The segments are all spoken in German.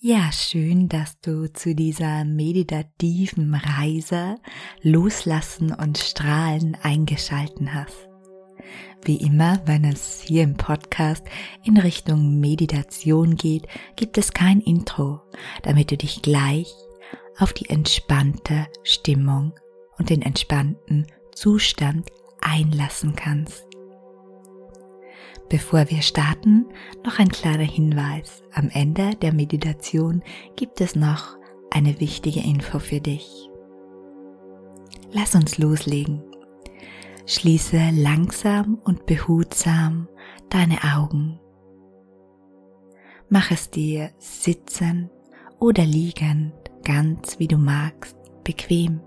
Ja, schön, dass du zu dieser meditativen Reise Loslassen und Strahlen eingeschalten hast. Wie immer, wenn es hier im Podcast in Richtung Meditation geht, gibt es kein Intro, damit du dich gleich auf die entspannte Stimmung und den entspannten Zustand einlassen kannst. Bevor wir starten, noch ein kleiner Hinweis. Am Ende der Meditation gibt es noch eine wichtige Info für dich. Lass uns loslegen. Schließe langsam und behutsam deine Augen. Mach es dir sitzend oder liegend, ganz wie du magst, bequem.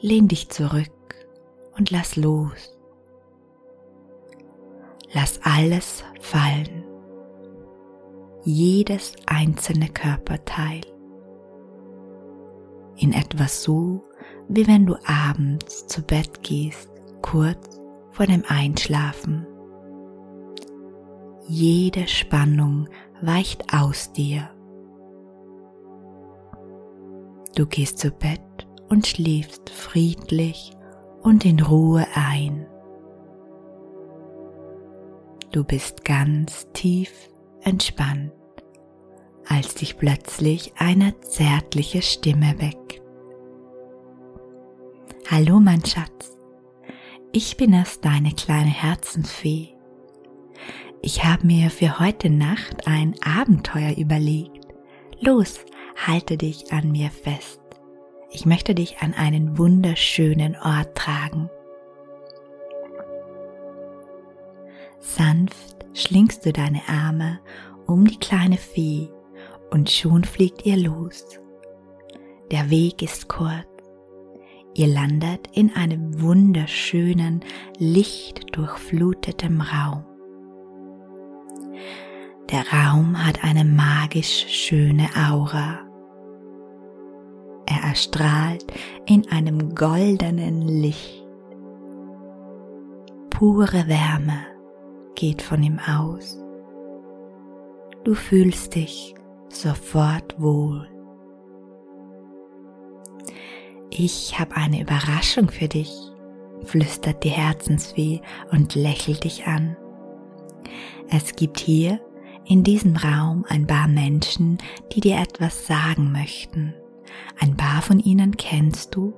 Lehn dich zurück und lass los. Lass alles fallen. Jedes einzelne Körperteil. In etwas so, wie wenn du abends zu Bett gehst, kurz vor dem Einschlafen. Jede Spannung weicht aus dir. Du gehst zu Bett und schläfst friedlich und in Ruhe ein. Du bist ganz tief entspannt, als dich plötzlich eine zärtliche Stimme weckt. Hallo mein Schatz, ich bin es, deine kleine Herzensfee. Ich habe mir für heute Nacht ein Abenteuer überlegt. Los, halte dich an mir fest. Ich möchte dich an einen wunderschönen Ort tragen. Sanft schlingst du deine Arme um die kleine Fee und schon fliegt ihr los. Der Weg ist kurz. Ihr landet in einem wunderschönen, lichtdurchflutetem Raum. Der Raum hat eine magisch schöne Aura. Er erstrahlt in einem goldenen Licht. Pure Wärme geht von ihm aus. Du fühlst dich sofort wohl. Ich habe eine Überraschung für dich, flüstert die Herzensfee und lächelt dich an. Es gibt hier in diesem Raum ein paar Menschen, die dir etwas sagen möchten. Ein paar von ihnen kennst du,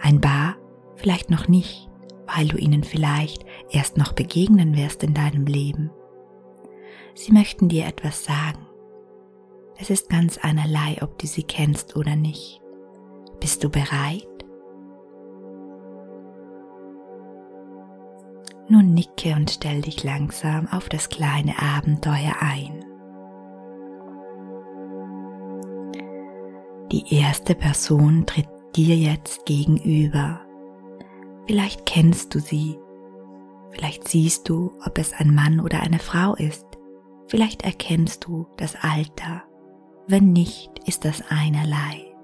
ein paar vielleicht noch nicht weil du ihnen vielleicht erst noch begegnen wirst in deinem Leben. Sie möchten dir etwas sagen. Es ist ganz einerlei, ob du sie kennst oder nicht. Bist du bereit? Nun nicke und stell dich langsam auf das kleine Abenteuer ein. Die erste Person tritt dir jetzt gegenüber Vielleicht kennst du sie. Vielleicht siehst du, ob es ein Mann oder eine Frau ist. Vielleicht erkennst du das Alter. Wenn nicht, ist das einerlei.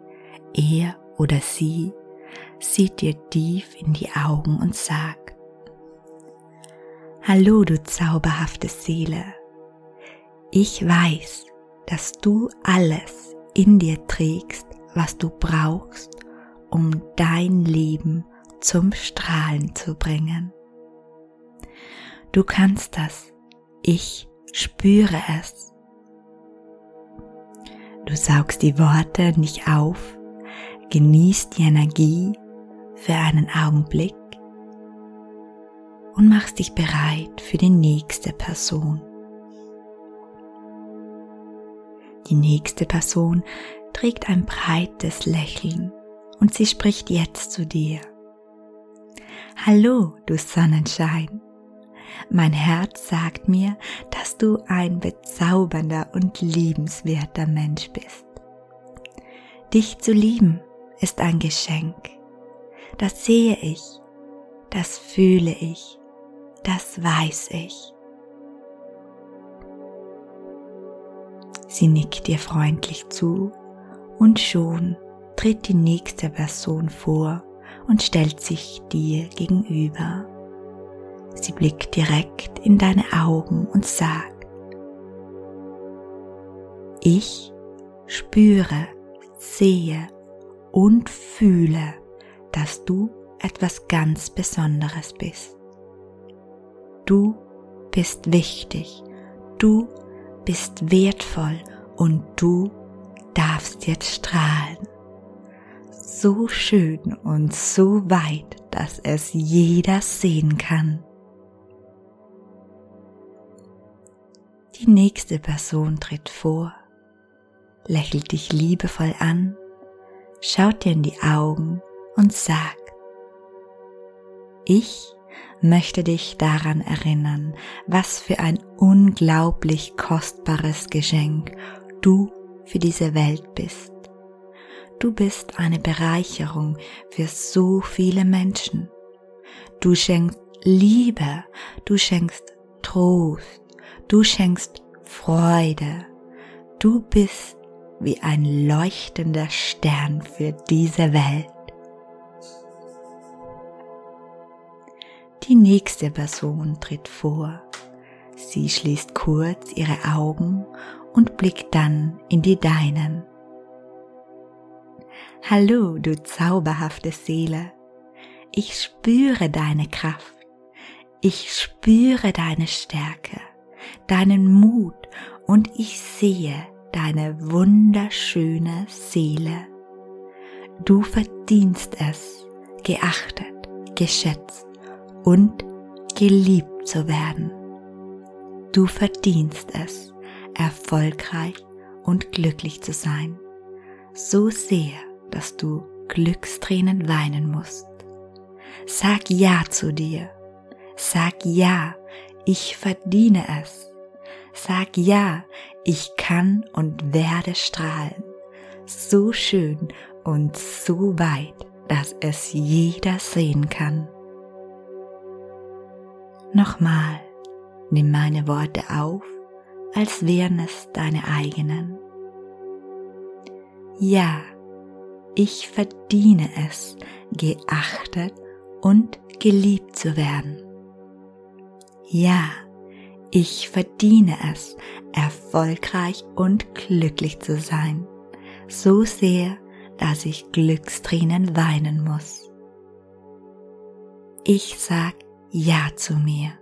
Er oder sie sieht dir tief in die Augen und sagt, Hallo, du zauberhafte Seele. Ich weiß, dass du alles in dir trägst, was du brauchst, um dein Leben zum Strahlen zu bringen. Du kannst das. Ich spüre es. Du saugst die Worte nicht auf, genießt die Energie für einen Augenblick und machst dich bereit für die nächste Person. Die nächste Person trägt ein breites Lächeln und sie spricht jetzt zu dir. Hallo, du Sonnenschein. Mein Herz sagt mir, dass du ein bezaubernder und liebenswerter Mensch bist. Dich zu lieben ist ein Geschenk. Das sehe ich, das fühle ich, das weiß ich. Sie nickt dir freundlich zu und schon tritt die nächste Person vor und stellt sich dir gegenüber. Sie blickt direkt in deine Augen und sagt, Ich spüre, sehe und fühle, dass du etwas ganz Besonderes bist. Du bist wichtig, du bist wertvoll und du darfst jetzt strahlen. So schön und so weit, dass es jeder sehen kann. Die nächste Person tritt vor, lächelt dich liebevoll an, schaut dir in die Augen und sagt, ich möchte dich daran erinnern, was für ein unglaublich kostbares Geschenk du für diese Welt bist. Du bist eine Bereicherung für so viele Menschen. Du schenkst Liebe, du schenkst Trost, du schenkst Freude. Du bist wie ein leuchtender Stern für diese Welt. Die nächste Person tritt vor. Sie schließt kurz ihre Augen und blickt dann in die deinen. Hallo, du zauberhafte Seele. Ich spüre deine Kraft. Ich spüre deine Stärke, deinen Mut und ich sehe deine wunderschöne Seele. Du verdienst es, geachtet, geschätzt und geliebt zu werden. Du verdienst es, erfolgreich und glücklich zu sein, so sehr, dass du Glückstränen weinen musst. Sag Ja zu dir. Sag Ja, ich verdiene es. Sag Ja, ich kann und werde strahlen. So schön und so weit, dass es jeder sehen kann. Nochmal, nimm meine Worte auf, als wären es deine eigenen. Ja, ich verdiene es, geachtet und geliebt zu werden. Ja, ich verdiene es, erfolgreich und glücklich zu sein, so sehr, dass ich Glückstränen weinen muss. Ich sag ja zu mir.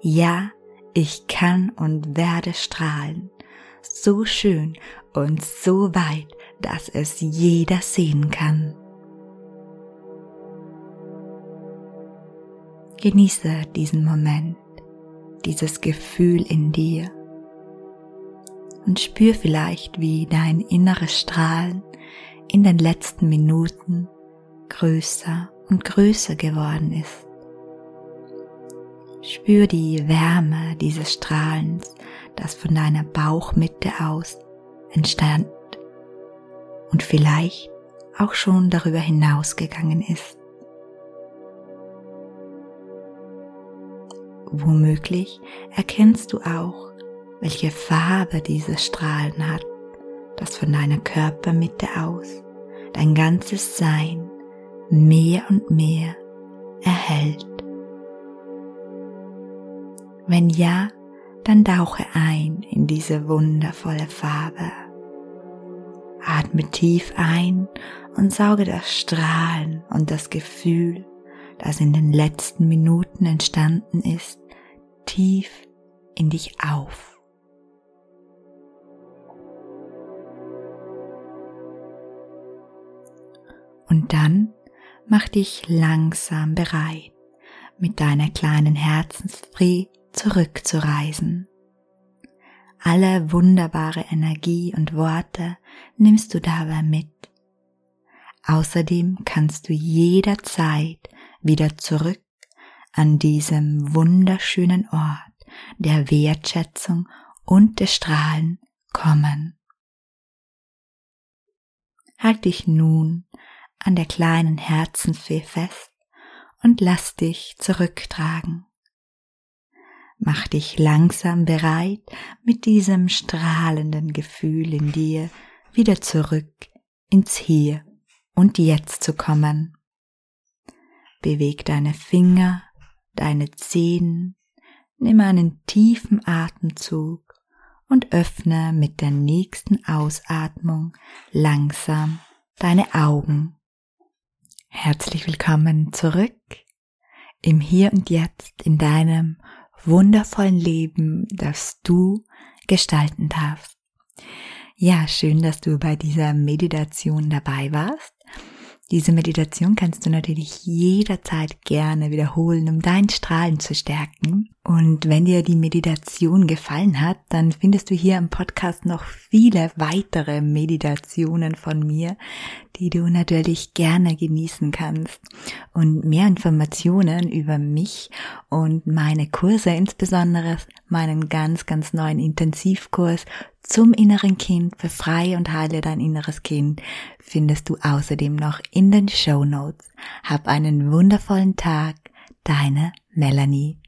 Ja, ich kann und werde strahlen, so schön und so weit, dass es jeder sehen kann. Genieße diesen Moment, dieses Gefühl in dir und spür vielleicht, wie dein inneres Strahlen in den letzten Minuten größer und größer geworden ist. Spür die Wärme dieses Strahlens, das von deiner Bauchmitte aus entstand und vielleicht auch schon darüber hinausgegangen ist. Womöglich erkennst du auch, welche Farbe dieses Strahlen hat, das von deiner Körpermitte aus dein ganzes Sein mehr und mehr erhält. Wenn ja, dann tauche ein in diese wundervolle Farbe. Atme tief ein und sauge das Strahlen und das Gefühl, das in den letzten Minuten entstanden ist, tief in dich auf. Und dann mach dich langsam bereit, mit deiner kleinen Herzensfried zurückzureisen. Alle wunderbare Energie und Worte nimmst du dabei mit. Außerdem kannst du jederzeit wieder zurück an diesem wunderschönen Ort der Wertschätzung und des Strahlen kommen. Halt dich nun an der kleinen Herzensfee fest und lass dich zurücktragen. Mach dich langsam bereit, mit diesem strahlenden Gefühl in dir wieder zurück ins Hier und Jetzt zu kommen. Beweg deine Finger, deine Zehen, nimm einen tiefen Atemzug und öffne mit der nächsten Ausatmung langsam deine Augen. Herzlich willkommen zurück im Hier und Jetzt in deinem wundervollen Leben, das du gestalten darfst. Ja, schön, dass du bei dieser Meditation dabei warst. Diese Meditation kannst du natürlich jederzeit gerne wiederholen, um dein Strahlen zu stärken. Und wenn dir die Meditation gefallen hat, dann findest du hier im Podcast noch viele weitere Meditationen von mir, die du natürlich gerne genießen kannst. Und mehr Informationen über mich und meine Kurse, insbesondere meinen ganz, ganz neuen Intensivkurs zum inneren Kind, befreie und heile dein inneres Kind, findest du außerdem noch in den Show Notes. Hab einen wundervollen Tag, deine Melanie.